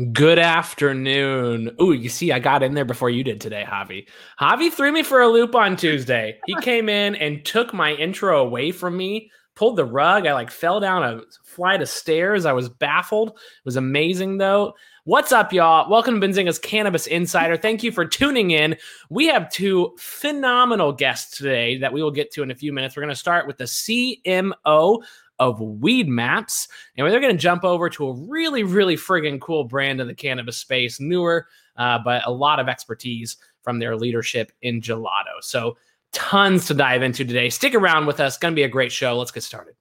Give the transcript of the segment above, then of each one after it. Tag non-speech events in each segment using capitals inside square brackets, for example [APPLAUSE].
Good afternoon. Ooh, you see, I got in there before you did today, Javi. Javi threw me for a loop on Tuesday. He [LAUGHS] came in and took my intro away from me, pulled the rug. I like fell down a flight of stairs. I was baffled. It was amazing though. What's up, y'all? Welcome to Benzinga's Cannabis Insider. Thank you for tuning in. We have two phenomenal guests today that we will get to in a few minutes. We're going to start with the CMO of Weedmaps. And they're going to jump over to a really, really friggin' cool brand in the cannabis space, newer, uh, but a lot of expertise from their leadership in gelato. So, tons to dive into today. Stick around with us. Going to be a great show. Let's get started.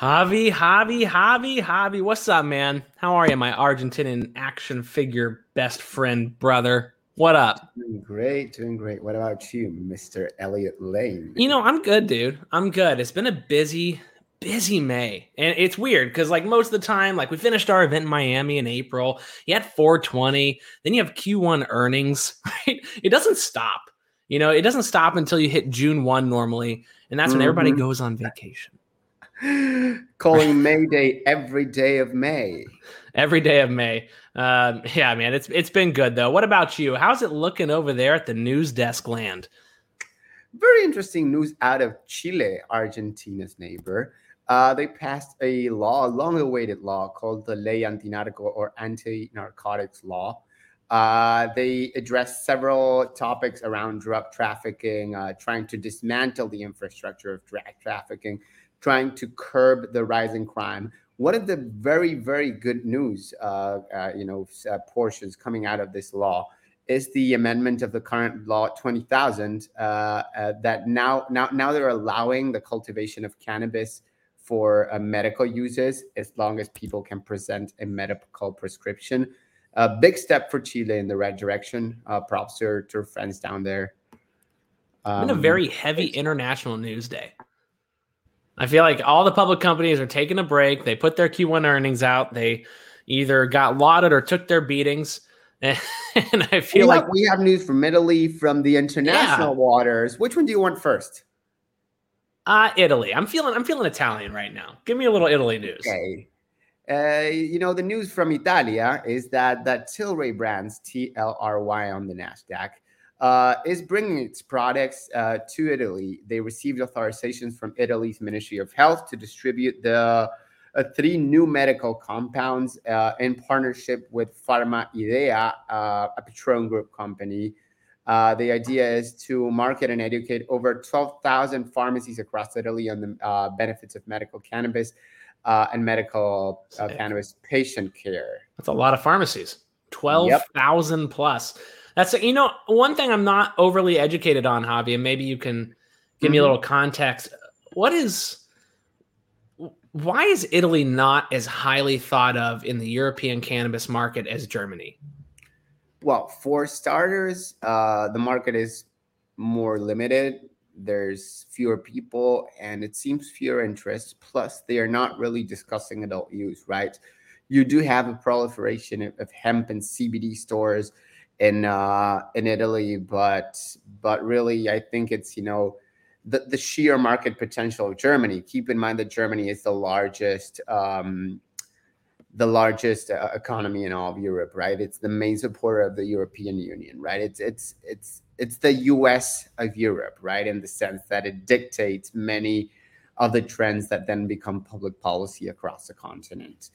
Javi, Javi, Javi, Javi, what's up, man? How are you, my Argentinian action figure best friend, brother? What up? Doing great, doing great. What about you, Mr. Elliot Lane? You know, I'm good, dude. I'm good. It's been a busy, busy May. And it's weird because, like, most of the time, like, we finished our event in Miami in April. You had 420, then you have Q1 earnings, [LAUGHS] right? It doesn't stop. You know, it doesn't stop until you hit June 1 normally. And that's when mm-hmm. everybody goes on vacation. [LAUGHS] calling May Day every day of May. Every day of May. Um, yeah, man, it's it's been good though. What about you? How's it looking over there at the news desk land? Very interesting news out of Chile, Argentina's neighbor. Uh, they passed a law, a long-awaited law called the Ley Antinarco or Anti-Narcotics Law. Uh, they address several topics around drug trafficking, uh, trying to dismantle the infrastructure of drug trafficking, trying to curb the rising crime. One of the very, very good news, uh, uh, you know, uh, portions coming out of this law is the amendment of the current law 20,000 uh, uh, that now, now, now they're allowing the cultivation of cannabis for uh, medical uses as long as people can present a medical prescription. A big step for Chile in the right direction. props to, to friends down there. Um, been a very heavy international news day. I feel like all the public companies are taking a break. They put their Q1 earnings out. They either got lauded or took their beatings. [LAUGHS] And, I feel we like have, we have news from Italy, from the international yeah. waters. Which one do you want first? Uh Italy. I'm feeling I'm feeling Italian right now. Give me a little Italy news. Okay. Uh, you know, the news from Italia is that that Tilray brands T L R Y on the Nasdaq uh, is bringing its products uh, to Italy. They received authorizations from Italy's Ministry of Health to distribute the uh, three new medical compounds uh, in partnership with Pharma Idea, uh, a Patron Group company. Uh, the idea is to market and educate over 12,000 pharmacies across Italy on the benefits of medical cannabis and medical cannabis patient care. That's a lot of pharmacies. 12,000 yep. plus. That's you know one thing I'm not overly educated on, Javi, and maybe you can give mm-hmm. me a mm-hmm. little context. What is why is Italy not as highly thought of in the European cannabis market as Germany? Well, for starters, uh, the market is more limited. There's fewer people, and it seems fewer interests. Plus, they are not really discussing adult use, right? You do have a proliferation of hemp and CBD stores in uh, in Italy, but but really, I think it's you know the the sheer market potential of Germany. Keep in mind that Germany is the largest um, the largest uh, economy in all of Europe, right? It's the main supporter of the European Union, right? It's it's it's it's the U.S. of Europe, right? In the sense that it dictates many of the trends that then become public policy across the continent.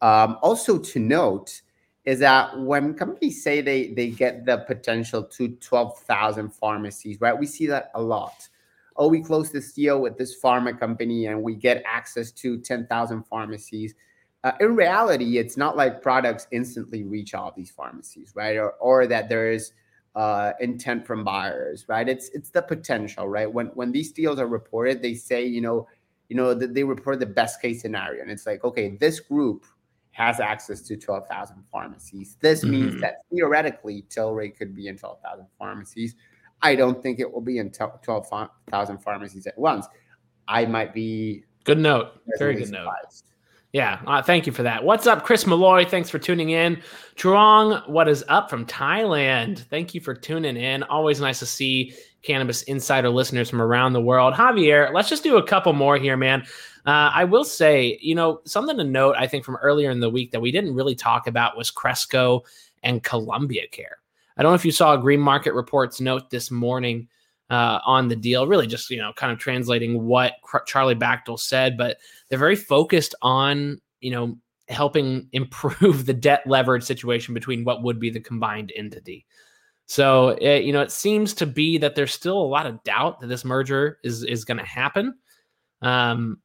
Um, also to note is that when companies say they they get the potential to 12,000 pharmacies, right? We see that a lot. Oh, we close this deal with this pharma company and we get access to 10,000 pharmacies. Uh, in reality, it's not like products instantly reach all these pharmacies, right? Or, or that there is uh, intent from buyers, right? It's it's the potential, right? When when these deals are reported, they say, you know, you know, they report the best case scenario, and it's like, okay, this group has access to 12,000 pharmacies. This mm-hmm. means that theoretically, Tilray could be in 12,000 pharmacies. I don't think it will be in 12,000 pharmacies at once. I might be. Good note. Very good surprised. Yeah, uh, thank you for that. What's up, Chris Malloy? Thanks for tuning in. Truong, what is up from Thailand? Thank you for tuning in. Always nice to see Cannabis Insider listeners from around the world. Javier, let's just do a couple more here, man. Uh, I will say, you know, something to note, I think, from earlier in the week that we didn't really talk about was Cresco and Columbia Care. I don't know if you saw Green Market Reports note this morning uh, on the deal, really just, you know, kind of translating what Charlie Bachtell said, but they're very focused on, you know, helping [LAUGHS] improve the debt leverage situation between what would be the combined entity. So, it, you know, it seems to be that there's still a lot of doubt that this merger is is going to happen. Um,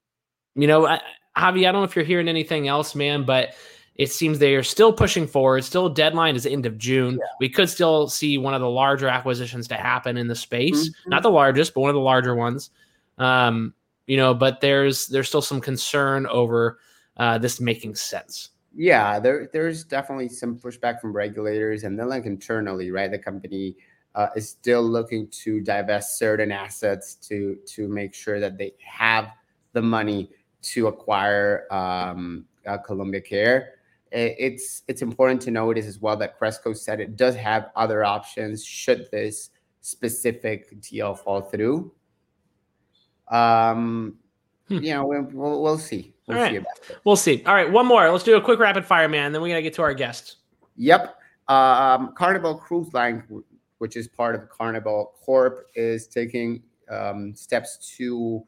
you know, I, Javi, I don't know if you're hearing anything else, man, but it seems they are still pushing forward. Still, deadline is end of June. Yeah. We could still see one of the larger acquisitions to happen in the space. Mm-hmm. Not the largest, but one of the larger ones. Um, you know, but there's there's still some concern over uh, this making sense. Yeah, there there's definitely some pushback from regulators, and then like internally, right? The company uh, is still looking to divest certain assets to to make sure that they have the money to acquire um, uh, Columbia Care it's it's important to notice as well that Cresco said it does have other options should this specific deal fall through. Um, hmm. you know, we'll, we'll see. We'll see about it. We'll see. All right, one more. Let's do a quick rapid fire, man. Then we gotta get to our guests. Yep. Um, Carnival Cruise Line, which is part of Carnival Corp, is taking um, steps to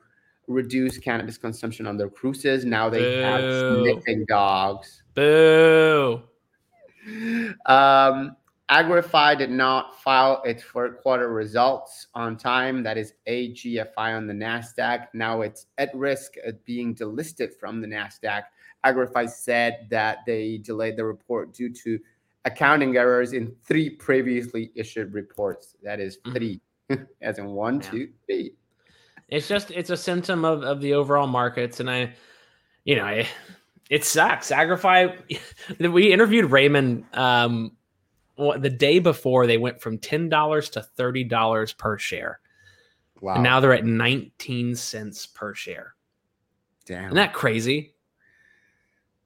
reduce cannabis consumption on their cruises. Now they Boo. have sniffing dogs. Boo. Um, Agrify did not file its fourth quarter results on time. That is AGFI on the NASDAQ. Now it's at risk of being delisted from the NASDAQ. Agrify said that they delayed the report due to accounting errors in three previously issued reports. That is mm-hmm. 3 [LAUGHS] as in one, yeah. two, three. It's just it's a symptom of, of the overall markets, and I, you know, I, it sucks. Agrify. [LAUGHS] we interviewed Raymond um, the day before they went from ten dollars to thirty dollars per share. Wow! And now they're at nineteen cents per share. Damn! Isn't that crazy?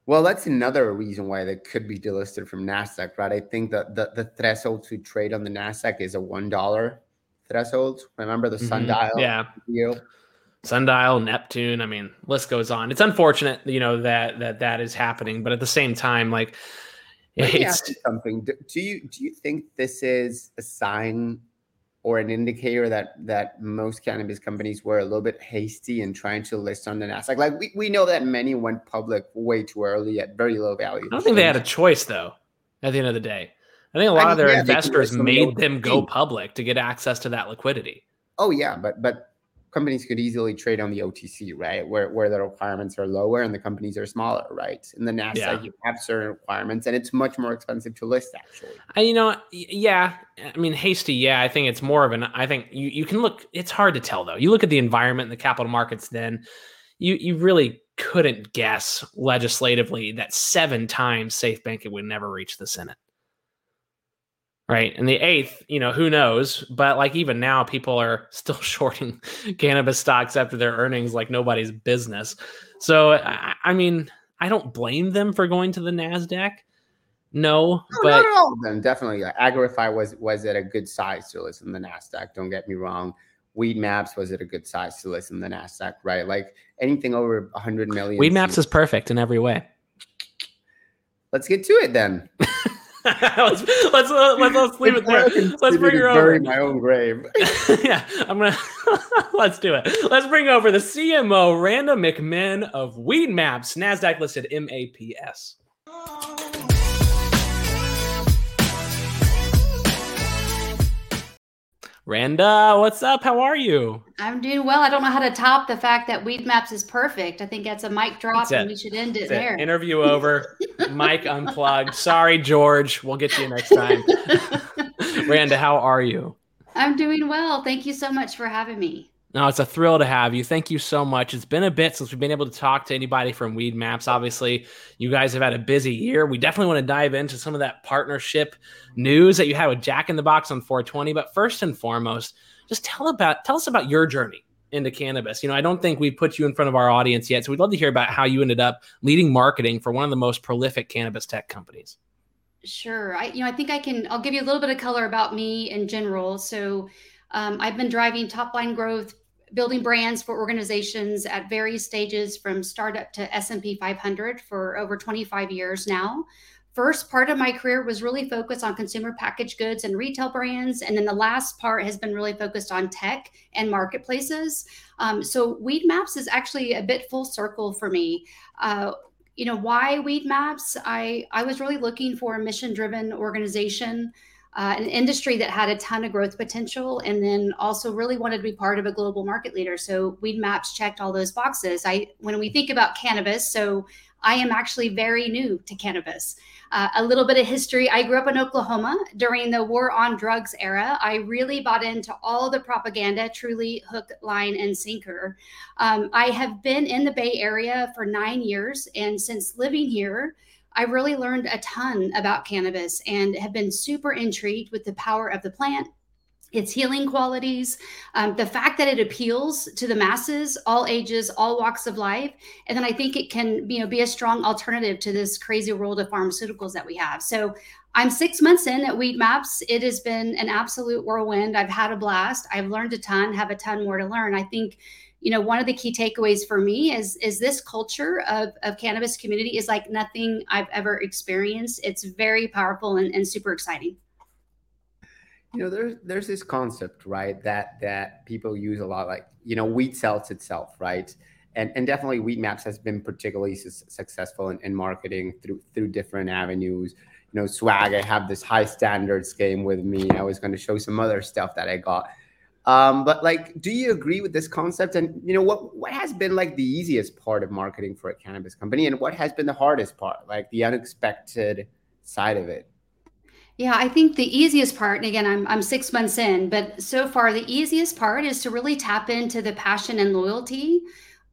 Well, that's another reason why they could be delisted from Nasdaq, right? I think that the, the threshold to trade on the Nasdaq is a one dollar threshold. Remember the mm-hmm. sundial? Yeah. Deal? Sundial, Neptune. I mean, list goes on. It's unfortunate, you know, that that that is happening, but at the same time, like, it's something. Do you do you think this is a sign or an indicator that that most cannabis companies were a little bit hasty in trying to list on the Nasdaq? Like, we, we know that many went public way too early at very low value. I don't think they had a choice though. At the end of the day, I think a lot I mean, of their yeah, investors made them go public to get access to that liquidity. Oh yeah, but but companies could easily trade on the OTC, right? Where where the requirements are lower and the companies are smaller, right? In the Nasdaq, yeah. you have certain requirements, and it's much more expensive to list. Actually, I, you know, yeah. I mean, hasty. Yeah, I think it's more of an. I think you you can look. It's hard to tell though. You look at the environment in the capital markets. Then you you really couldn't guess legislatively that seven times safe banking would never reach the Senate right and the eighth you know who knows but like even now people are still [LAUGHS] shorting cannabis stocks after their earnings like nobody's business so i, I mean i don't blame them for going to the nasdaq no, no but not all of them definitely agrify was was at a good size to list in the nasdaq don't get me wrong Weedmaps was at a good size to list in the Nasdaq, right? Like anything over 100 million. Weedmaps is perfect in every way. Let's get to it then. [LAUGHS] [LAUGHS] let's, let's, uh, let's let's leave it there. Let's bring her over. my own grave. [LAUGHS] yeah, I'm gonna. [LAUGHS] let's do it. Let's bring over the CMO, Randa McMinn of Weedmaps, Nasdaq listed MAPS. Randa, what's up? How are you? I'm doing well. I don't know how to top the fact that Weedmaps is perfect. I think that's a mic drop and we should end it there. Interview over. [LAUGHS] mic unplugged. Sorry, George. We'll get to you next time. [LAUGHS] Randa, how are you? I'm doing well. Thank you so much for having me. No, it's a thrill to have you. Thank you so much. It's been a bit since we've been able to talk to anybody from Weedmaps. Obviously, you guys have had a busy year. We definitely want to dive into some of that partnership news that you had with Jack in the Box on 420. But first and foremost, just tell about tell us about your journey into cannabis. You know, I don't think we put you in front of our audience yet, so we'd love to hear about how you ended up leading marketing for one of the most prolific cannabis tech companies. Sure. I you know, I think I can I'll give you a little bit of color about me in general. So um, I've been driving top line growth building brands for organizations at various stages from startup to S&P 500 for over 25 years now. First part of my career was really focused on consumer packaged goods and retail brands. And then the last part has been really focused on tech and marketplaces. Um, so Weedmaps is actually a bit full circle for me. Uh, you know, why Weedmaps? I, I was really looking for a mission driven organization uh, an industry that had a ton of growth potential and then also really wanted to be part of a global market leader. So Weedmaps checked all those boxes. I when we think about cannabis so i am actually very new to cannabis. Uh, a little bit of history. I grew up in oklahoma during the war on drugs era. I really bought into all the propaganda truly hook line and sinker. Um, i have been in the bay area for nine years and since living here I really learned a ton about cannabis and have been super intrigued with the power of the plant, its healing qualities, um, the fact that it appeals to the masses, all ages, all walks of life, and then I think it can, you know, be a strong alternative to this crazy world of pharmaceuticals that we have. So I'm six months in at Weedmaps. It has been an absolute whirlwind. I've had a blast. I've learned a ton, have a ton more to learn. I think you know one of the key takeaways for me is is this culture of, of cannabis community is like nothing i've ever experienced. It's very powerful and, and super exciting. You know there's there's this concept right that that people use a lot like you know weed sells itself right? And and definitely Weedmaps has been particularly su- successful in, in marketing through through different avenues. You know swag i have this high standards game with me. I was going to show some other stuff that i got um, but like, do you agree with this concept? And you know, what what has been like the easiest part of marketing for a cannabis company, and what has been the hardest part, like the unexpected side of it? Yeah, I think the easiest part, and again, I'm I'm six months in, but so far the easiest part is to really tap into the passion and loyalty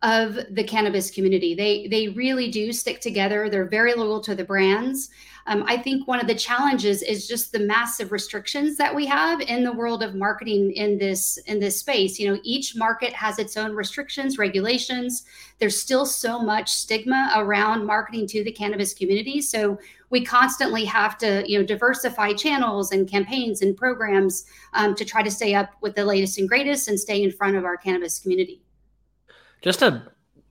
of the cannabis community. They they really do stick together. They're very loyal to the brands. Um, I think one of the challenges is just the massive restrictions that we have in the world of marketing in this in this space. You know, each market has its own restrictions, regulations. There's still so much stigma around marketing to the cannabis community. So we constantly have to, you know, diversify channels and campaigns and programs um, to try to stay up with the latest and greatest and stay in front of our cannabis community. Just to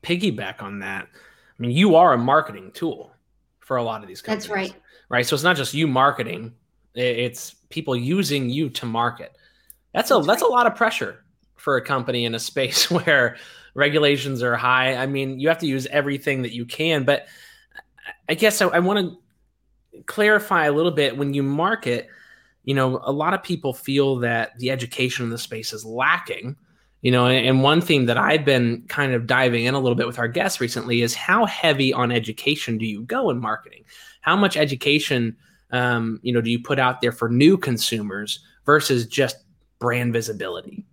piggyback on that, I mean, you are a marketing tool for a lot of these companies. That's right. Right. So it's not just you marketing; it's people using you to market. That's a that's, that's right. a lot of pressure for a company in a space [LAUGHS] where regulations are high. I mean, you have to use everything that you can. But I guess I, I want to clarify a little bit when you market. You know, a lot of people feel that the education in the space is lacking you know and one theme that i've been kind of diving in a little bit with our guests recently is how heavy on education do you go in marketing? How much education um, you know do you put out there for new consumers versus just brand visibility?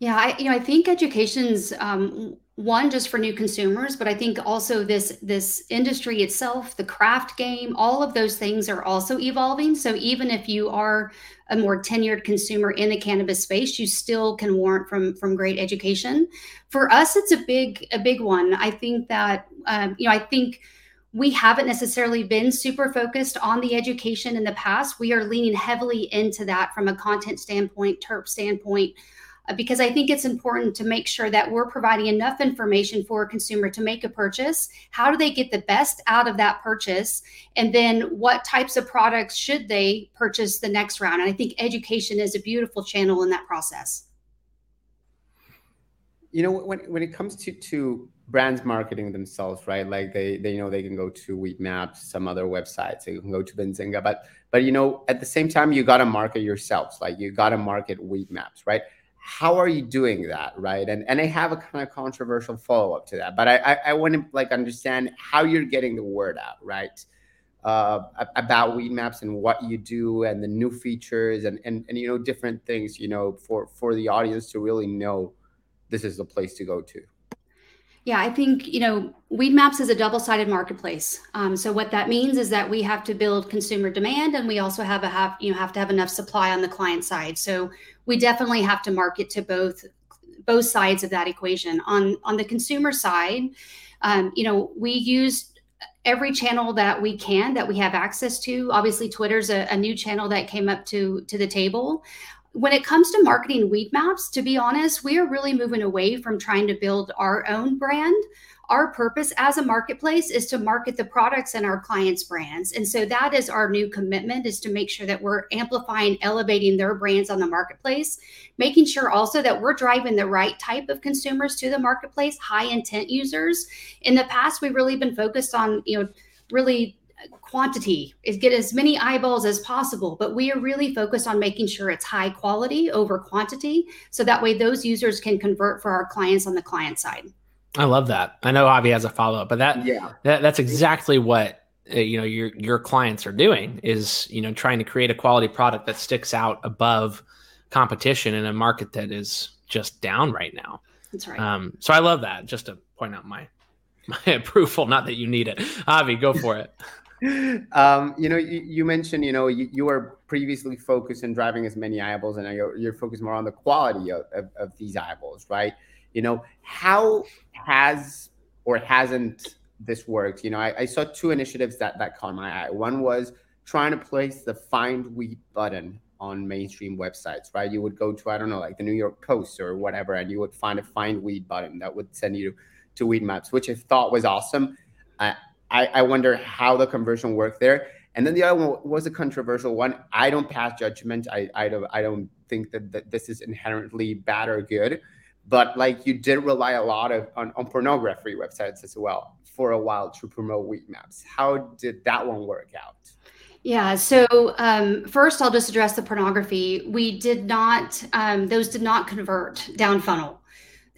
Yeah i you know i think education's um, one just for new consumers but i think also this this industry itself the craft game all of those things are also evolving. So even if you are a more tenured consumer in the cannabis space you still can warrant from from great education. For us it's a big a big one. I think that um, you know i think we haven't necessarily been super focused on the education in the past. We are leaning heavily into that from a content standpoint terp standpoint Uh, because I think it's important to make sure that we're providing enough information for a consumer to make a purchase. How do they get the best out of that purchase? And then what types of products should they purchase the next round? And I think education is a beautiful channel in that process. You know, when, when it comes to, to brands marketing themselves, right? Like they, they know they can go to Weedmaps, some other websites, they can go to Benzinga, but but you know, at the same time, you gotta market yourselves. Like you gotta market Weedmaps, right? How are you doing that right and and i have a kind of controversial follow-up to that but i i, I want to like understand how you're getting the word out right uh, about Weedmaps and what you do and the new features and, and and you know different things you know for for the audience to really know this is the place to go to? Yeah, I think you know Weedmaps is a double-sided marketplace. Um, so what that means is that we have to build consumer demand, and we also have a have you know have to have enough supply on the client side. So we definitely have to market to both both sides of that equation. On on the consumer side, um, you know we use every channel that we can that we have access to obviously twitter's a, a, new channel that came up to to the table when it comes to marketing Weedmaps, to be honest, we are really moving away from trying to build our own brand. Our purpose as a marketplace is to market the products and our clients' brands. And so that is our new commitment is to make sure that we're amplifying, elevating their brands on the marketplace, making sure also that we're driving the right type of consumers to the marketplace, high intent users. In the past, we've really been focused on, you know, really quantity is get as many eyeballs as possible but we are really focused on making sure it's high quality over quantity so that way those users can convert for our clients on the client side. I love that. I know avi has a follow-up but that yeah. that, that's exactly what uh, you know your your clients are doing is you know trying to create a quality product that sticks out above competition in a market that is just down right now. That's right. Um, so i love that. Just to point out my my [LAUGHS] approval not that you need it. Avi go for it [LAUGHS] [LAUGHS] um, you know, you, you, mentioned, you know, you, you were previously focused on driving as many eyeballs, and you're, you're focused more on the quality of, of, of, these eyeballs, right? You know, how has or hasn't this worked? You know, I, I, saw two initiatives that that caught my eye. One was trying to place the find weed button on mainstream websites, right? You would go to, I don't know, like the New York Post or whatever, and you would find a find weed button that would send you to Weedmaps, which I thought was awesome. Uh, I, I wonder how the conversion worked there. And then the other one was a controversial one. I don't pass judgment. I, I don't I don't think that, that this is inherently bad or good. But like you did rely a lot of on, on pornography websites as well for a while to promote Weedmaps. How did that one work out? Yeah. So um, first, I'll just address the pornography. We did not; um, those did not convert down funnel,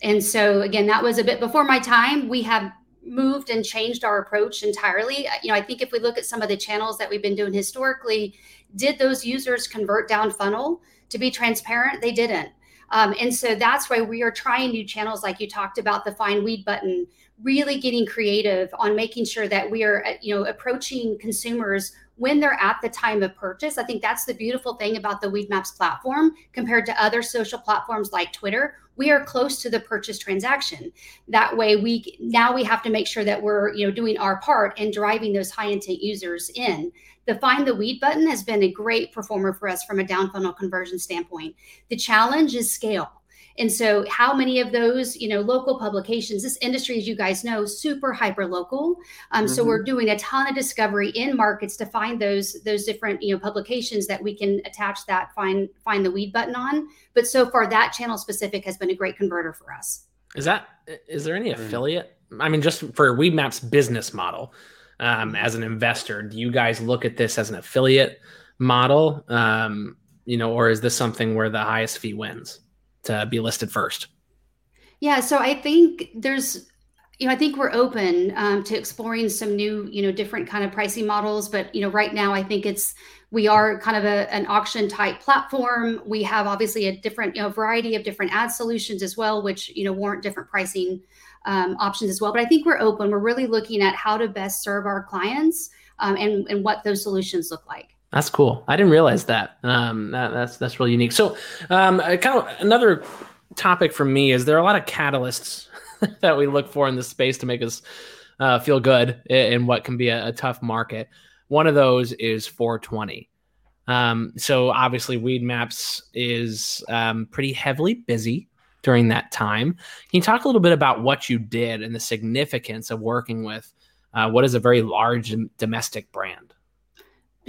and so again, that was a bit before my time. We have moved and changed our approach entirely. You know, I think if we look at some of the channels that we've been doing historically, did those users convert down funnel? To be transparent, they didn't. Um, and so that's why we are trying new channels like you talked about the find weed button, really getting creative on making sure that we are, you know, approaching consumers when they're at the time of purchase. I think that's the beautiful thing about the Weedmaps platform compared to other social platforms like Twitter. We are close to the purchase transaction. That way we now we have to make sure that we're, you know, doing our part and driving those high intent users in. The find the weed button has been a great performer for us from a down funnel conversion standpoint. The challenge is scale and so, how many of those, you know, local publications? This industry, as you guys know, super hyper local. Um, mm-hmm. So we're doing a ton of discovery in markets to find those those different, you know, publications that we can attach that find find the weed button on. But so far, that channel specific has been a great converter for us. Is that is there any affiliate? I mean, just for Weedmaps business model, um, as an investor, do you guys look at this as an affiliate model? Um, you know, or is this something where the highest fee wins? To be listed first? Yeah, so I think there's you know, I think we're open um, to exploring some new, you know, different kind of pricing models. But you know, right now, I think it's we are kind of a, an auction type platform. We have obviously a different, you know, variety of different ad solutions as well, which you know warrant different pricing um, options as well. But I think we're open. We're really looking at how to best serve our clients um, and and what those solutions look like. That's cool. I didn't realize that. Um, that that's that's really unique. So, um, kind of another topic for me is there are a lot of catalysts [LAUGHS] that we look for in this space to make us uh, feel good in what can be a, a, tough market. One of those is 420. Um, so obviously, Weedmaps is um, pretty heavily busy during that time. Can you talk a little bit about what you did and the significance of working with uh, what is a very large domestic brand?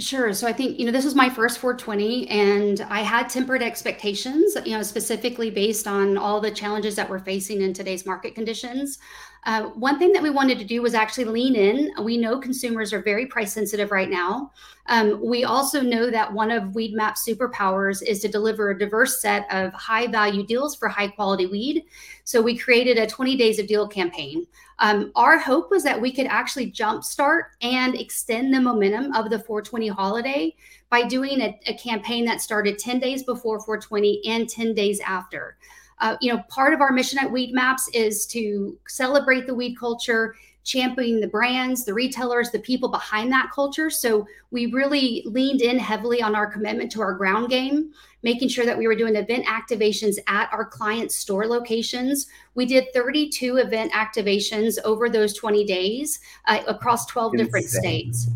Sure. So I think, you know, this was my first 420 and I had tempered expectations, you know, specifically based on all the challenges that we're facing in today's market conditions. Uh, one thing that we wanted to do was actually lean in. We know consumers are very price sensitive right now. Um, we also know that one of Weed Weedmap's superpowers is to deliver a diverse set of high value deals for high quality weed. So we created a 20 days of deal campaign. Um, our hope was that we could actually jumpstart and extend the momentum of the 420 holiday by doing a, a campaign that started 10 days before 420 and 10 days after. Uh, you know, part of our mission at Weedmaps is to celebrate the weed culture, championing the brands, the retailers, the people behind that culture. So we really leaned in heavily on our commitment to our ground game, making sure that we were doing event activations at our client store locations. We did 32 event activations over those 20 days uh, across 12 Insane. different states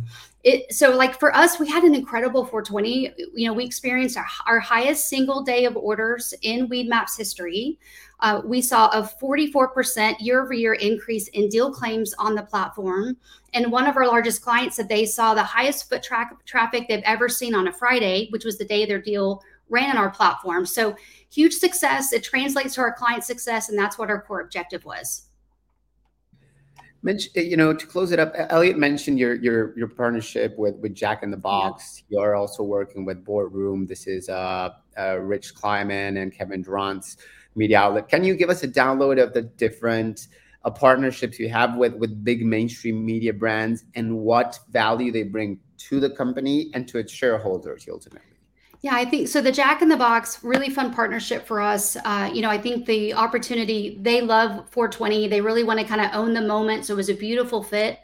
it so like for us we had an incredible 420 you know we experienced our, our highest single day of orders in Weedmaps history. Uh, we saw a 44% year over year increase in deal claims on the platform. And one of our largest clients said they saw the highest foot tra- traffic they've ever seen on a friday which was the day their deal ran on our platform. So huge success. It translates to our client success and that's what our core objective was you know, to close it up, Elliot mentioned your your your partnership with with Jack in the Box. Yeah. You're also working with Boardroom. This is uh, uh, Rich Kleiman and Kevin Durant's media outlet. Can you give us a download of the different uh, partnerships you have with with big mainstream media brands and what value they bring to the company and to its shareholders ultimately? Yeah, I think so. The Jack in the Box, really fun partnership for us. Uh, you know, I think the opportunity, they love 420. They really want to kind of own the moment. So it was a beautiful fit.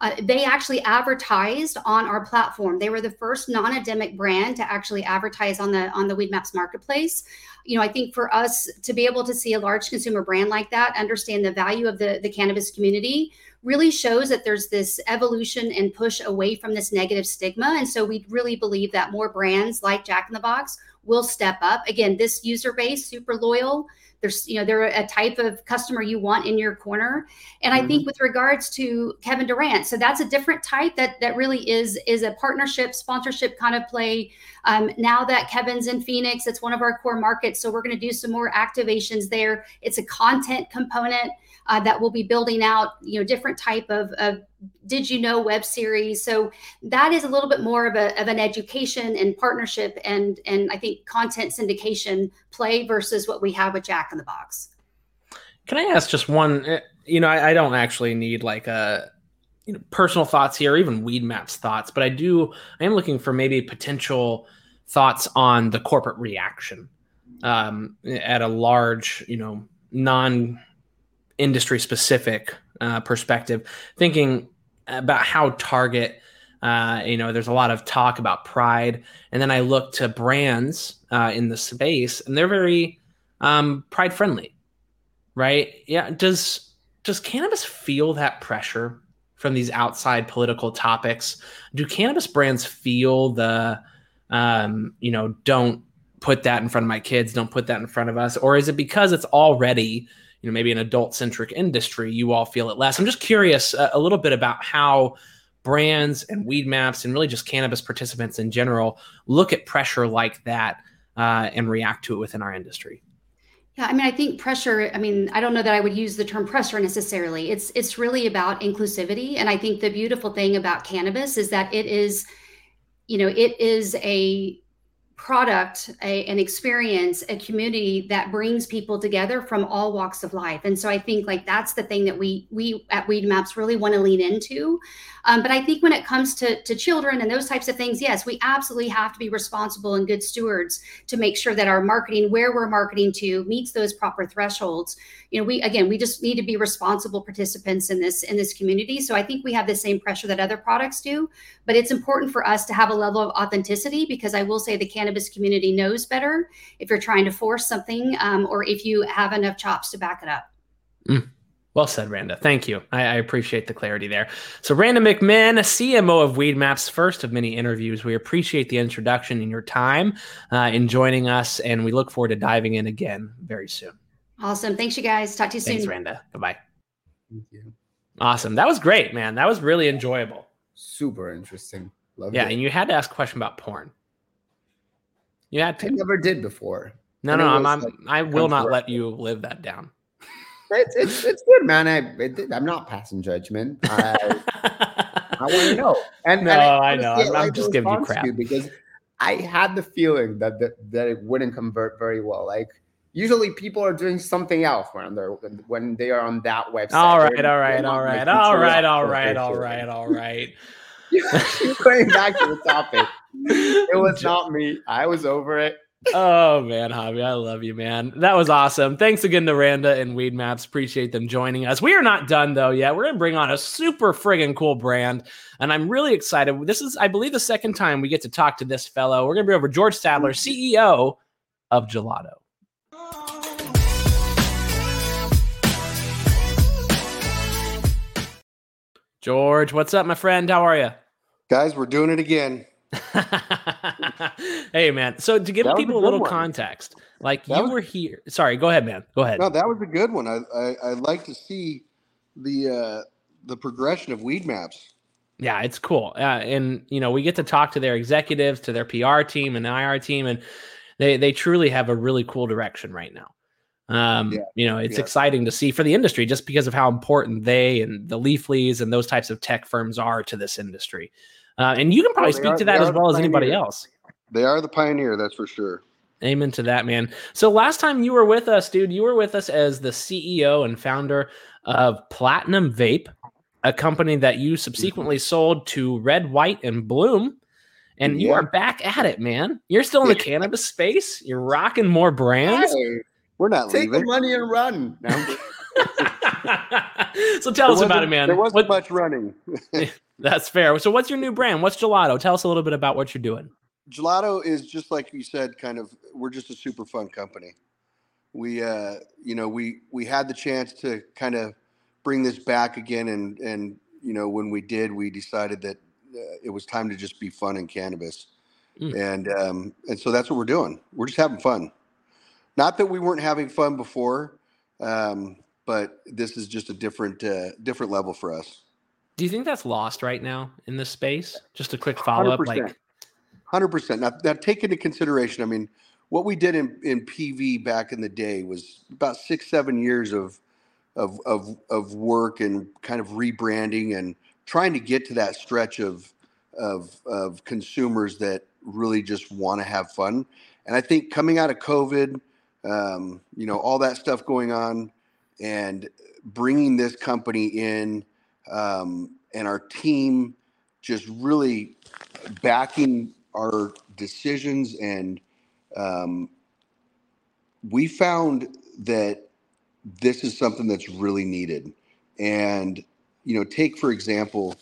Uh, they actually advertised on our platform. They were the first non-endemic brand to actually advertise on the on the Weedmaps marketplace. You know, I think for us to be able to see a large consumer brand like that, understand the value of the the cannabis community, really shows that there's this evolution and push away from this negative stigma. And so we really believe that more brands like Jack in the Box will step up. Again, this user base, super loyal. There's, you know, they're a type of customer you want in your corner. And mm-hmm. I think with regards to Kevin Durant, so that's a different type that that really is is a partnership, sponsorship kind of play. Um, now that Kevin's in Phoenix, it's one of our core markets. So we're going to do some more activations there. It's a content component uh, that will be building out, you know, different type of, of did you know web series. So that is a little bit more of, a, of an education and partnership and and I think content syndication play versus what we have with Jack in the Box. Can I ask just one? Eh, you know, I, I don't actually need like a you know, personal thoughts here, even Weedmaps thoughts, but I do. I am looking for maybe potential thoughts on the corporate reaction um, at a large, you know, non industry specific uh, perspective, thinking about how Target, uh, you know, there's a lot of talk about pride, and then I look to brands uh, in the space, and they're very um, pride friendly, right? Yeah. Does does cannabis feel that pressure from these outside political topics? Do cannabis brands feel the, um, you know, don't put that in front of my kids, don't put that in front of us, or is it because it's already you know maybe an adult centric industry you all feel it less i'm just curious uh, a little bit about how brands and Weedmaps and really just cannabis participants in general look at pressure like that uh, and react to it within our industry yeah, I mean, I think pressure. I mean, I don't know that I would use the term pressure necessarily. It's it's really about inclusivity, and I think the beautiful thing about cannabis is that it is, you know, it is a product, a, an experience, a community that brings people together from all walks of life. And so I think like that's the thing that we we at Weedmaps really want to lean into. Um, but I think when it comes to, to children and those types of things, yes, we absolutely have to be responsible and good stewards to make sure that our marketing, where we're marketing to, meets those proper thresholds. You know, we again, we just need to be responsible participants in this in this community. So I think we have the same pressure that other products do, but it's important for us to have a level of authenticity because I will say the cannabis community knows better if you're trying to force something um, or if you have enough chops to back it up. Mm. Well said, Randa. Thank you. I, I, appreciate the clarity there. So, Randa McMinn, CMO of Weedmaps, first of many interviews. We appreciate the introduction and your time uh, in joining us, and we look forward to diving in again very soon. Awesome. Thanks, you guys. Talk to you soon. Thanks, Randa. Bye bye. Thank you. Awesome. That was great, man. That was really enjoyable. Super interesting. Love it. yeah, it. and you had to ask a question about porn. You had to. I never did before. No, no, I'm, I'm, like, I will not let you live that down it's, it's it's good, man. I it, I'm not passing judgment. I, I want to [LAUGHS] know. And no, and I, I know. I'm, I'm just giving you crap because I had the feeling that, that that it wouldn't convert very well. Like usually people are doing something else when they're when they are on that website. All right, all right, all right, all right, all right, all right, all [LAUGHS] right. Going back to the topic, it was not me. I was over it. oh man, Javi, I love you, man. That was awesome. Thanks again to Randa and Weedmaps. Appreciate them joining us. We are not done though yet. We're gonna bring on a super friggin' cool brand, and I'm really excited. This is, I believe, the second time we get to talk to this fellow. We're gonna be over George Sadler, CEO of Gelato. George, what's up, my friend? How are you? Guys, we're doing it again. [LAUGHS] hey man. So to give people a, a little one. context like that you was, were here sorry go ahead man. Go ahead. No that was a good one. I i, I like to see the uh the progression of Weedmaps. Yeah it's cool. Uh, and you know we get to talk to their executives to their pr team and ir team and they they truly have a really cool direction right now. Um, yeah, you know, it's yeah. exciting to see for the industry just because of how important they and the Leaflies and those types of tech firms are to this industry. Uh, and you can probably speak are, to that as well as anybody else. They are the pioneer, that's for sure. Amen to that, man. So last time you were with us, dude, you were with us as the CEO and founder of Platinum Vape, a company that you subsequently sold to Red, White, and Bloom. And you are back at it, man. You're still in the cannabis space. You're rocking more brands. Hey, we're not take leaving. the money and run. No. [LAUGHS] so tell us about it, man. There wasn't what, much running. [LAUGHS] that's fair. So, what's your new brand? What's Gelato? Tell us a little bit about what you're doing. Gelato is just like you said, kind of. We're just a super fun company. We, uh, you know, we we had the chance to kind of bring this back again, and and you know, when we did, we decided that uh, it was time to just be fun in cannabis, mm. and um, and so that's what we're doing. We're just having fun. Not that we weren't having fun before. Um, but this is just a different uh, different level for us. Do you think that's lost right now in this space? Just a quick follow up, like hundred percent. Now, now, take into consideration. I mean, what we did in, in PV back in the day was about six seven years of of of of work and kind of rebranding and trying to get to that stretch of of of consumers that really just want to have fun. And I think coming out of COVID, um, you know, all that stuff going on, and bringing this company in um, and our team just really backing our decisions and um, we found that this is something that's really needed. And you know take for example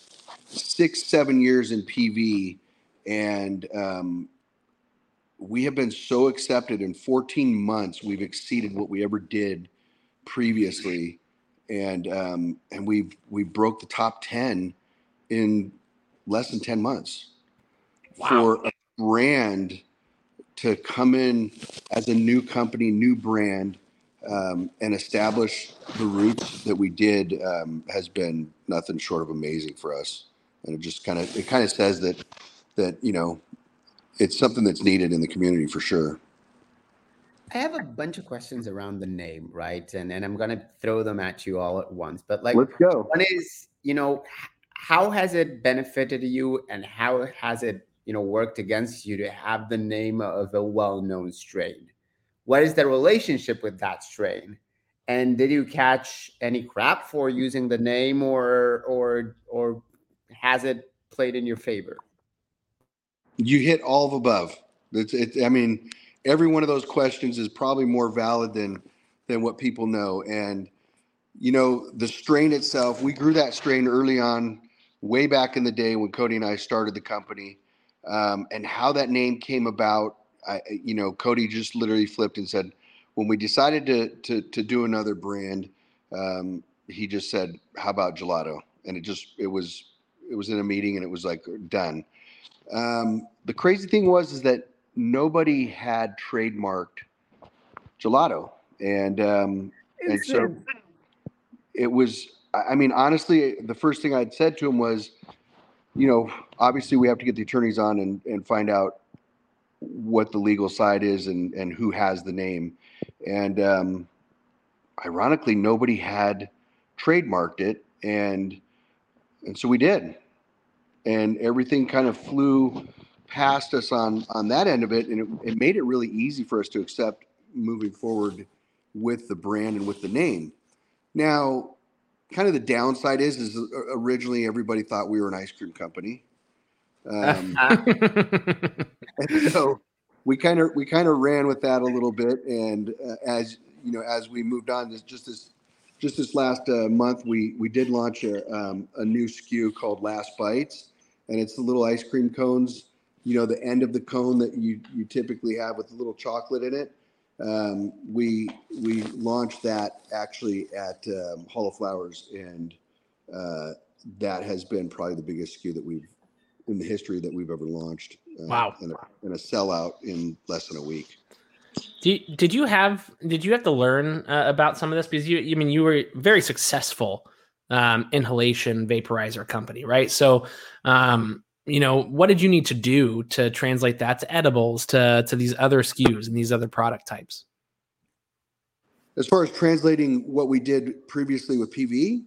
six seven years in pv and um, we have been so accepted in 14 months we've exceeded what we ever did previously, and um, and we we broke the top ten in less than ten months wow. for a brand to come in as a new company, new brand, um, and establish the roots that we did um, has been nothing short of amazing for us. And it just kind of it kind of says that that you know it's something that's needed in the community for sure. I have a bunch of questions around the name, right? And and I'm gonna throw them at you all at once. But like, let's go. One is, you know, how has it benefited you, and how has it, you know, worked against you to have the name of a well-known strain? What is the relationship with that strain? And did you catch any crap for using the name, or or or has it played in your favor? You hit all of above. It's, it, I mean, every one of those questions is probably more valid than than what people know. And you know, the strain itself, we grew that strain early on, way back in the day when Cody and I started the company. Um, and how that name came about, I, you know, Cody just literally flipped and said, when we decided to to to do another brand, um, he just said, "How about gelato?" And it just it was it was in a meeting and it was like done. Um, the crazy thing was is that nobody had trademarked gelato, and um, and so it was. I mean, honestly, the first thing I'd said to him was, you know, obviously we have to get the attorneys on and, and find out what the legal side is and and who has the name, and um, ironically, nobody had trademarked it, and and so we did, and everything kind of flew past us on on that end of it, and it, it made it really easy for us to accept moving forward with the brand and with the name. Now, kind of the downside is, is originally everybody thought we were an ice cream company. Um, [LAUGHS] so we kind of we kind of ran with that a little bit, and uh, as you know, as we moved on, this just this just this last uh, month, we we did launch a um, a new SKU called Last Bites, and it's the little ice cream cones. You know, the end of the cone that you you typically have with a little chocolate in it. Um, we we launched that actually at um, Hall of Flowers, and uh, that has been probably the biggest SKU that we've in the history that we've ever launched. Uh, wow! And a, and a sellout in less than a week. Did, did you have did you have to learn uh, about some of this because you I mean you were very successful um, inhalation vaporizer company right so um, you know what did you need to do to translate that to edibles to to these other SKUs and these other product types as far as translating what we did previously with PV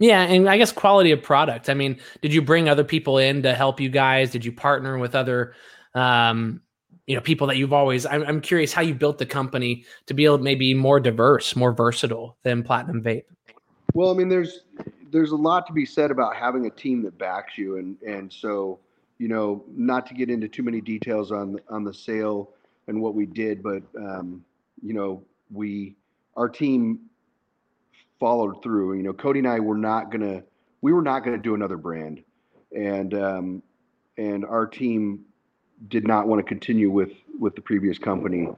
yeah, and I guess quality of product. I mean, did you bring other people in to help you guys? Did you partner with other, um, you know, people that you've always? I'm, I'm curious how you built the company to be able to maybe more diverse, more versatile than Platinum Vape. Well, I mean, there's there's a lot to be said about having a team that backs you, and and so you know, not to get into too many details on on the sale and what we did, but um, you know, we our team followed through. You know, Cody and I were not gonna we were not gonna do another brand, and um, and our team did not want to continue with with the previous company.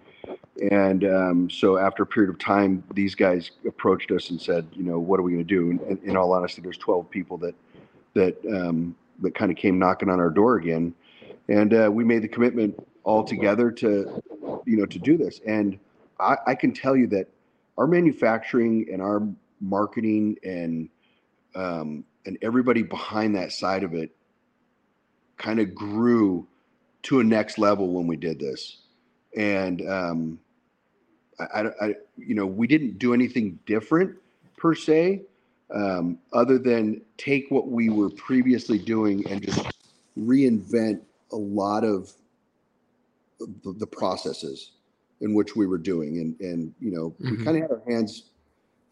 And um, so after a period of time, these guys approached us and said, you know, what are we going to do? And, in all honesty, there's 12 people that that um, that kind of came knocking on our door again, and uh, we made the commitment all together to, you know, to do this. And I, I can tell you that our manufacturing and our marketing and um, and everybody behind that side of it kind of grew to a next level when we did this and um, I, I, you know we didn't do anything different per se um, other than take what we were previously doing and just reinvent a lot of the, the processes in which we were doing and and you know mm-hmm. we kind of had our hands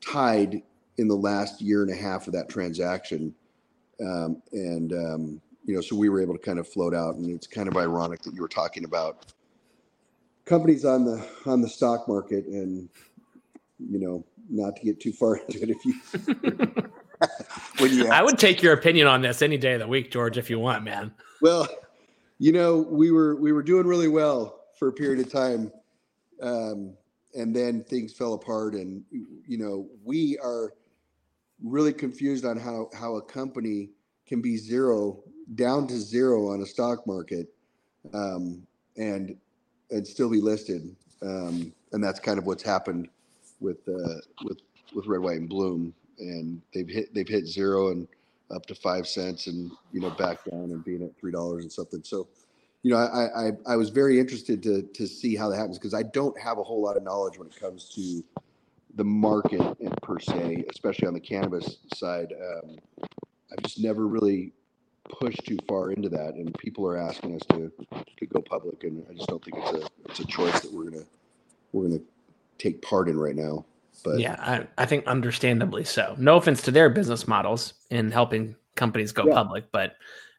tied in the last year and a half of that transaction. Um, and, um, you know, so we were able to kind of float out and it's kind of ironic that you were talking about companies on the, on the stock market and, you know, not to get too far [LAUGHS] into it. If you, [LAUGHS] when you, I would take your opinion on this any day of the week, George, if you want, man. Well, you know, we were, we were doing really well for a period of time. Um, and then things fell apart and you know we are really confused on how how a company can be zero down to zero on a stock market um, and and still be listed. Um, and that's kind of what's happened with uh, with with red white and bloom. And they've hit they've hit zero and up to five cents and you know back down and being at three dollars and something. So you know, I, I, I was very interested to, to see how that happens because I don't have a whole lot of knowledge when it comes to the market per se, especially on the cannabis side. Um, I've just never really pushed too far into that, and people are asking us to, to go public, and I just don't think it's a it's a choice that we're gonna we're gonna take part in right now. But yeah, I, I think understandably so. No offense to their business models in helping companies go yeah. public, but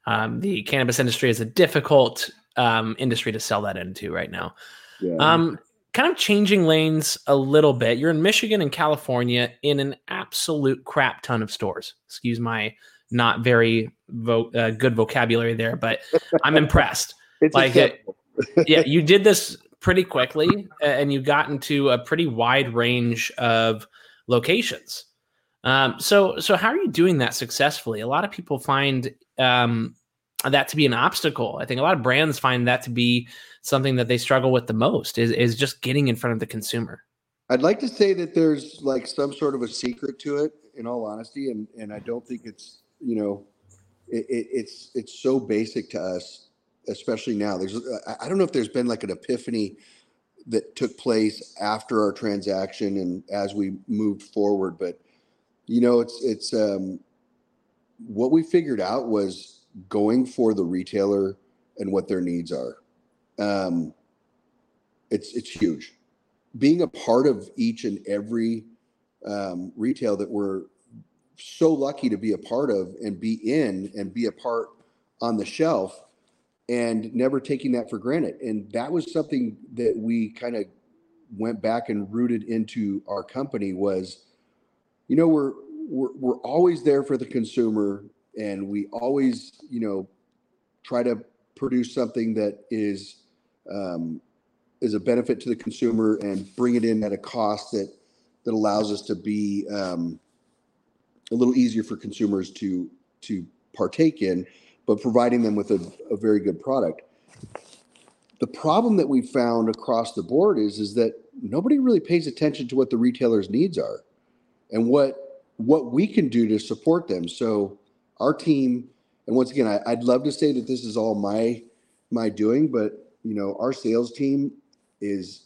um, the cannabis industry is a difficult um, industry to sell that into right now. Yeah. Um, kind of changing lanes a little bit. You're in Michigan and California in an absolute crap ton of stores. Excuse my not very vo- uh, good vocabulary there, but [LAUGHS] I'm impressed. like, it, [LAUGHS] yeah, you did this pretty quickly, and you got into a pretty wide range of locations. Um, so, so how are you doing that successfully? A lot of people find um, that to be an obstacle. I think a lot of brands find that to be something that they struggle with the most is is just getting in front of the consumer. I'd like to say that there's like some sort of a secret to it, in all honesty, and and I don't think it's you know, it, it, it's it's so basic to us, especially now. There's I don't know if there's been like an epiphany that took place after our transaction and as we moved forward, but you know, it's it's um, what we figured out was going for the retailer and what their needs are. Um, it's it's huge. Being a part of each and every um, retail that we're so lucky to be a part of and be in and be a part on the shelf and never taking that for granted. And that was something that we kind of went back and rooted into our company was, you know, we're, we're, we're always there for the consumer and we always, you know, try to produce something that is, um, is a benefit to the consumer and bring it in at a cost that, that allows us to be, um, a little easier for consumers to, to partake in, but providing them with a, a very good product. The problem that we found across the board is, is that nobody really pays attention to what the retailers' needs are and what, what we can do to support them. So our team, and once again, I, I'd love to say that this is all my, my doing, but you know, our sales team is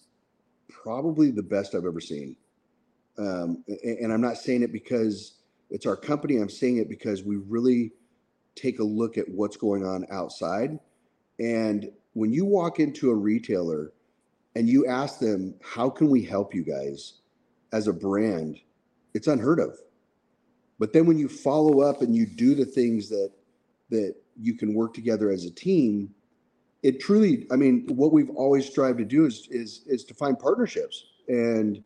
probably the best I've ever seen. Um, and, and I'm not saying it because it's our company. I'm saying it because we really take a look at what's going on outside. And when you walk into a retailer and you ask them, how can we help you guys as a brand? It's unheard of. But then when you follow up and you do the things that that you can work together as a team, it truly, I mean, what we've always strived to do is is is to find partnerships. And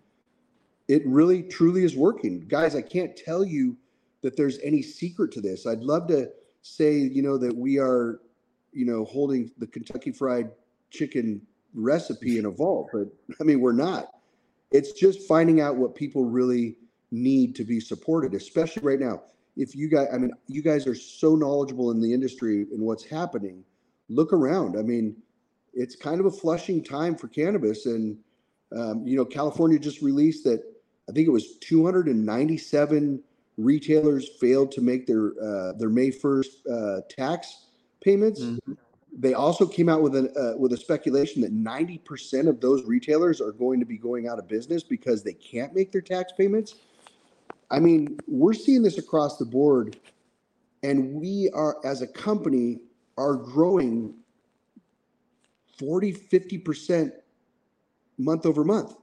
it really truly is working. Guys, I can't tell you that there's any secret to this. I'd love to say, you know, that we are, you know, holding the Kentucky Fried Chicken recipe in a vault, but I mean, we're not. It's just finding out what people really need to be supported, especially right now. If you guys, I mean, you guys are so knowledgeable in the industry and what's happening. Look around. I mean, it's kind of a flushing time for cannabis, and um, you know, California just released that I think it was 297 retailers failed to make their uh, their May 1st uh, tax payments. Mm-hmm. They also came out with a uh, with a speculation that 90% of those retailers are going to be going out of business because they can't make their tax payments. I mean, we're seeing this across the board, and we are as a company are growing 40 50% month over month.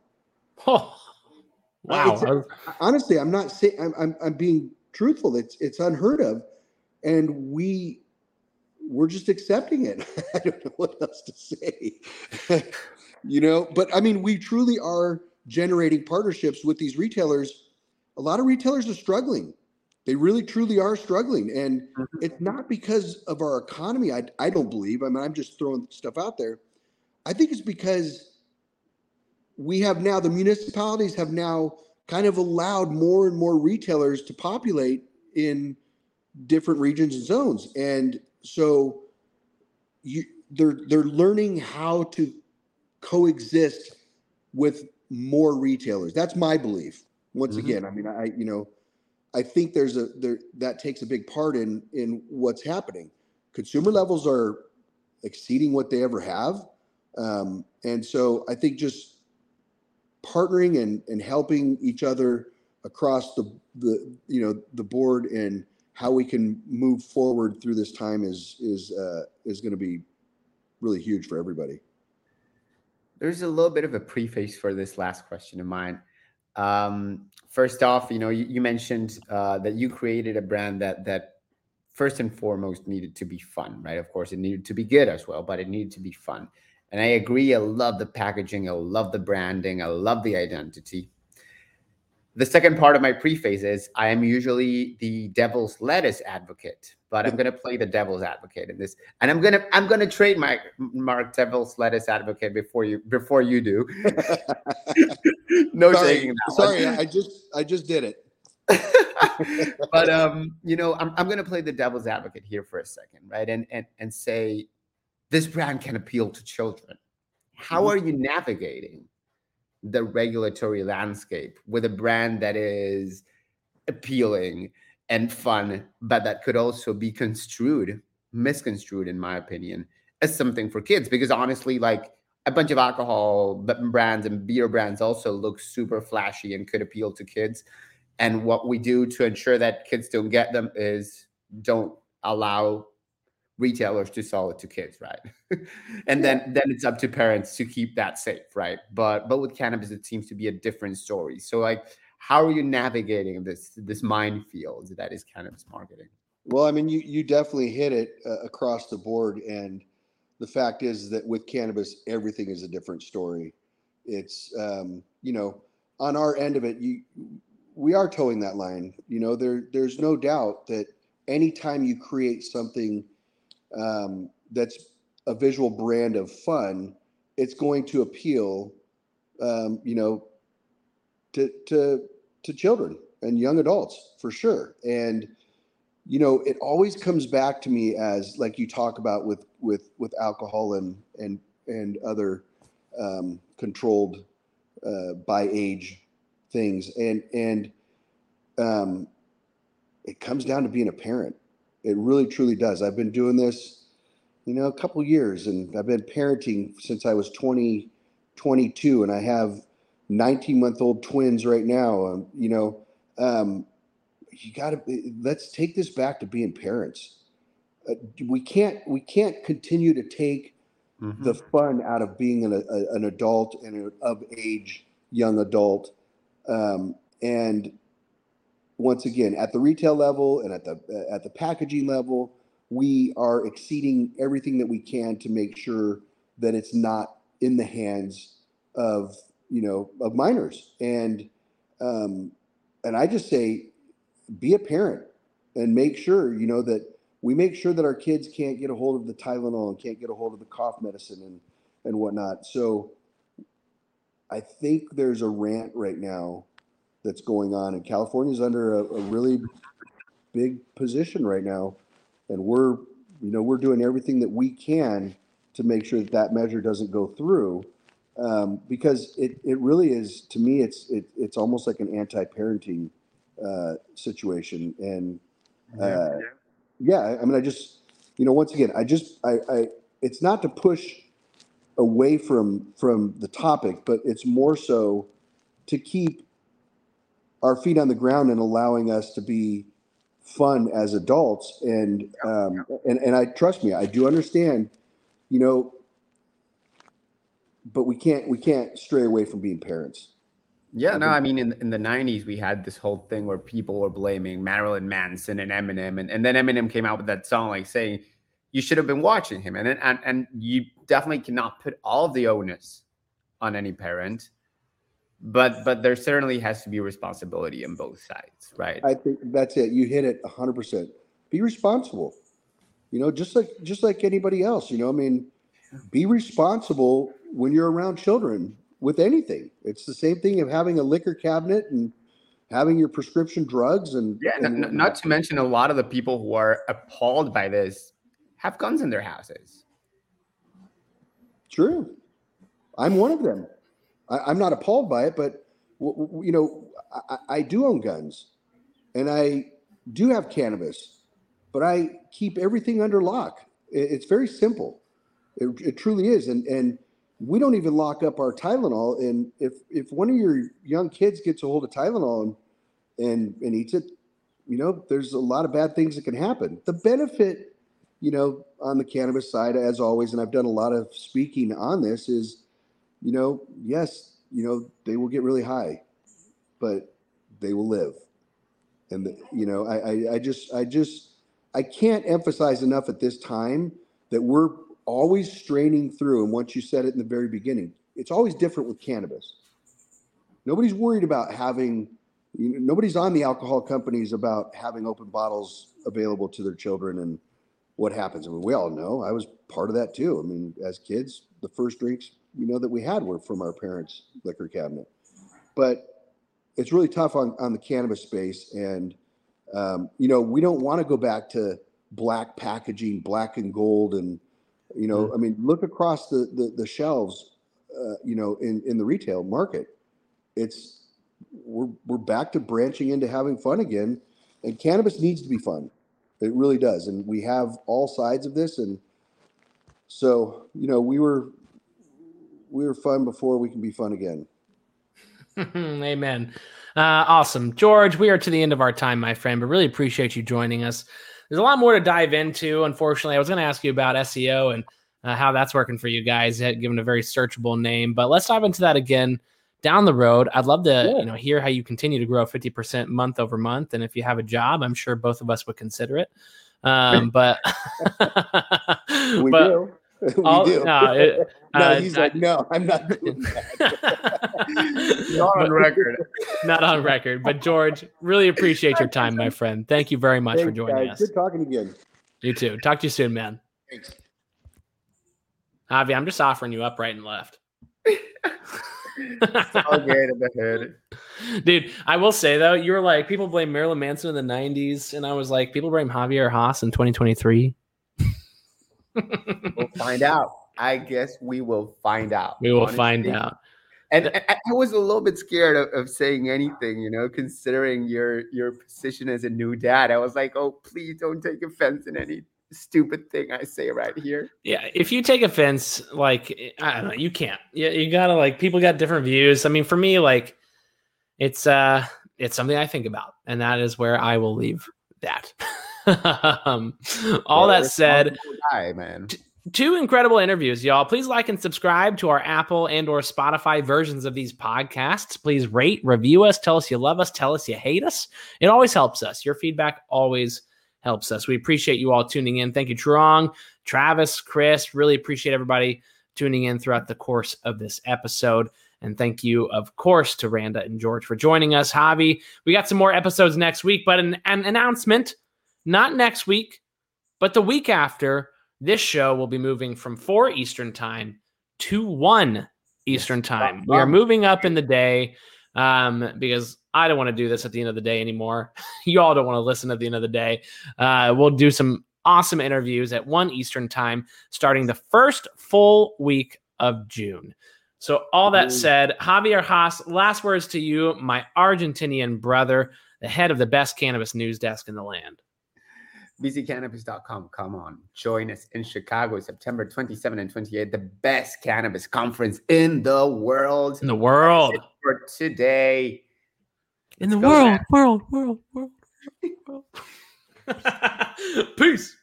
Oh. Wow. honestly, I'm not saying I'm, I'm, I'm being truthful. It's it's unheard of, and we we're just accepting it. [LAUGHS] I don't know what else to say. [LAUGHS] you know, but I mean, we truly are generating partnerships with these retailers. A lot of retailers are struggling. They really truly are struggling. And mm-hmm. it's not because of our economy. I, I don't believe. I mean, I'm just throwing stuff out there. I think it's because we have now the municipalities have now kind of allowed more and more retailers to populate in different regions and zones. And so you they're they're learning how to coexist with more retailers. That's my belief once mm-hmm. again. I mean i you know i think there's a there that takes a big part in in what's happening. Consumer levels are exceeding what they ever have. Um, and so i think just partnering and, and helping each other across the, the you know the board and how we can move forward through this time is is uh, is going to be really huge for everybody. There's a little bit of a preface for this last question of mine. Um, first off, you know, you, you mentioned uh, that you created a brand that that first and foremost needed to be fun, right? Of course, it needed to be good as well, but it needed to be fun. And I agree, I love the packaging, I love the branding, I love the identity. The second part of my preface is I am usually the devil's lettuce advocate, but I'm going to play the devil's advocate in this, and I'm gonna I'm gonna trade my mark devil's lettuce advocate before you before you do. [LAUGHS] no sorry, taking that. Sorry, one. I just I just did it. [LAUGHS] but um, you know, I'm I'm gonna play the devil's advocate here for a second, right? And and and say this brand can appeal to children. How mm-hmm. are you navigating the regulatory landscape with a brand that is appealing and fun, but that could also be construed, misconstrued, in my opinion, as something for kids? Because honestly, like a bunch of alcohol brands and beer brands also look super flashy and could appeal to kids. And what we do to ensure that kids don't get them is don't allow retailers to sell it to kids right [LAUGHS] and yeah. then then it's up to parents to keep that safe right but but with cannabis it seems to be a different story so like how are you navigating this this minefield that is cannabis marketing well i mean you you definitely hit it uh, across the board and the fact is that with cannabis, everything is a different story. It's um, you know, on our end of it, you we are towing that line. You know, there there's no doubt that anytime you create something um, that's a visual brand of fun, it's going to appeal, um, you know, to to to children and young adults for sure. And you know, it always comes back to me as like you talk about with with with alcohol and and and other um, controlled uh, by age things, and and um, it comes down to being a parent. It really truly does. I've been doing this, you know, a couple years, and I've been parenting since I was 20, 22, and I have 19 month old twins right now. Um, you know, um, you got to let's take this back to being parents. Uh, we can't we can't continue to take mm-hmm. the fun out of being an, a, an adult and an of age young adult. Um, and once again, at the retail level and at the at the packaging level, we are exceeding everything that we can to make sure that it's not in the hands of you know of minors and um, and I just say be a parent and make sure you know that we make sure that our kids can't get a hold of the Tylenol and can't get a hold of the cough medicine and and whatnot. So I think there's a rant right now that's going on, and California's under a, a really big position right now, and we're you know we're doing everything that we can to make sure that that measure doesn't go through. Um, because it, it really is to me it's it, it's almost like an anti-parenting uh, situation. And uh, yeah, I mean, I just, you know, once again, I just, I, I, it's not to push away from from the topic, but it's more so to keep our feet on the ground and allowing us to be fun as adults. And um, and and I trust me, I do understand. You know, but we can't we can't stray away from being parents. Yeah, no, I mean, in, in the 90s, we had this whole thing where people were blaming Marilyn Manson and Eminem. And, and then Eminem came out with that song, like saying, you should have been watching him. And, and, and you definitely cannot put all the onus on any parent. But but there certainly has to be responsibility on both sides, right? I think that's it. You hit it 100%. Be responsible. You know, just like just like anybody else, you know, I mean, be responsible when you're around children with anything. It's the same thing of having a liquor cabinet and having your prescription drugs and yeah. And, not, not to mention a lot of the people who are appalled by this have guns in their houses. True, I'm one of them. I, am not appalled by it, but you know, I, I do own guns, and I do have cannabis, but I keep everything under lock. It's very simple. It, it truly is, and and we don't even lock up our Tylenol. And if if one of your young kids gets a hold of Tylenol and and, and eats it, you know, there's a lot of bad things that can happen. The benefit, you know, on the cannabis side, as always, and I've done a lot of speaking on this, is, you know, yes, you know, they will get really high, but they will live. And the, you know, I, I I just I just I can't emphasize enough at this time that we're always straining through. And once you said it in the very beginning, it's always different with cannabis. Nobody's worried about having, you know, nobody's on the alcohol companies about having open bottles available to their children and what happens. I mean, we all know I was part of that too. I mean, as kids, the first drinks, you know, that we had were from our parents' liquor cabinet. But it's really tough on, on the cannabis space. And, um, you know, we don't want to go back to black packaging, black and gold, and you know, mm-hmm. I mean, look across the the, the shelves, uh, you know, in in the retail market. It's we're we're back to branching into having fun again, and cannabis needs to be fun. It really does, and we have all sides of this, and so you know, we were we were fun before we can be fun again. [LAUGHS] Amen. Uh, awesome, George. We are to the end of our time, my friend, but really appreciate you joining us there's a lot more to dive into. Unfortunately, I was going to ask you about SEO and uh, how that's working for you guys, given a very searchable name. But let's dive into that again down the road. I'd love to yeah. you know hear how you continue to grow 50% month over month. And if you have a job, I'm sure both of us would consider it. Um, but [LAUGHS] we [LAUGHS] but, do. [LAUGHS] we All- do. no, it- [LAUGHS] no, uh, he's I- like, no, I'm not doing that. [LAUGHS] Not on record. not on record. But George, really appreciate your time, my friend. Thank you very much for joining guys. us. Good talking again. You too. Talk to you soon, man. Thanks. Avi, I'm just offering you up right and left. All good in the hood. Dude, I will say though, you were like, people blame Marilyn Manson in the 90s, and I was like, people blame Javier Hasse in 2023. We'll find out. I guess we will find out. we will honestly. find out. And I, I was a little bit scared of, of saying anything, you know, considering your your position as a new dad. I was like, oh, please don't take offense in any stupid thing I say right here. Yeah, if you take offense, like I don't know, you can't. Yeah, you gotta like people got different views. I mean, for me, like it's uh it's something I think about, and that is where I will leave that. [LAUGHS] um, all that said, guy, man. two incredible interviews y'all. Please like and subscribe to our apple and or spotify versions of these podcasts. Please rate review us tell us you love us tell us you hate us. It always helps us. Your feedback always helps us. We appreciate you all tuning in. Thank you Trung, travis chris. Really appreciate everybody tuning in throughout the course of this episode. And thank you of course to randa and george for joining us. Javi we got some more episodes next week but an, an announcement not next week but the week after this show will be moving from 4 Eastern time to 1 Eastern time. We are moving up in the day um, because I don't want to do this at the end of the day anymore. [LAUGHS] you all don't want to listen at the end of the day. Uh, we'll do some awesome interviews at 1 Eastern time starting the first full week of June. So, all that said, Javier Hasse, last words to you, my Argentinian brother, the head of the best cannabis news desk in the land bccannabis.com. Come on, join us in Chicago, September 27 and 28, the best cannabis conference in the world. In the world. For today. In the world, world, world, world, world, [LAUGHS] world. Peace.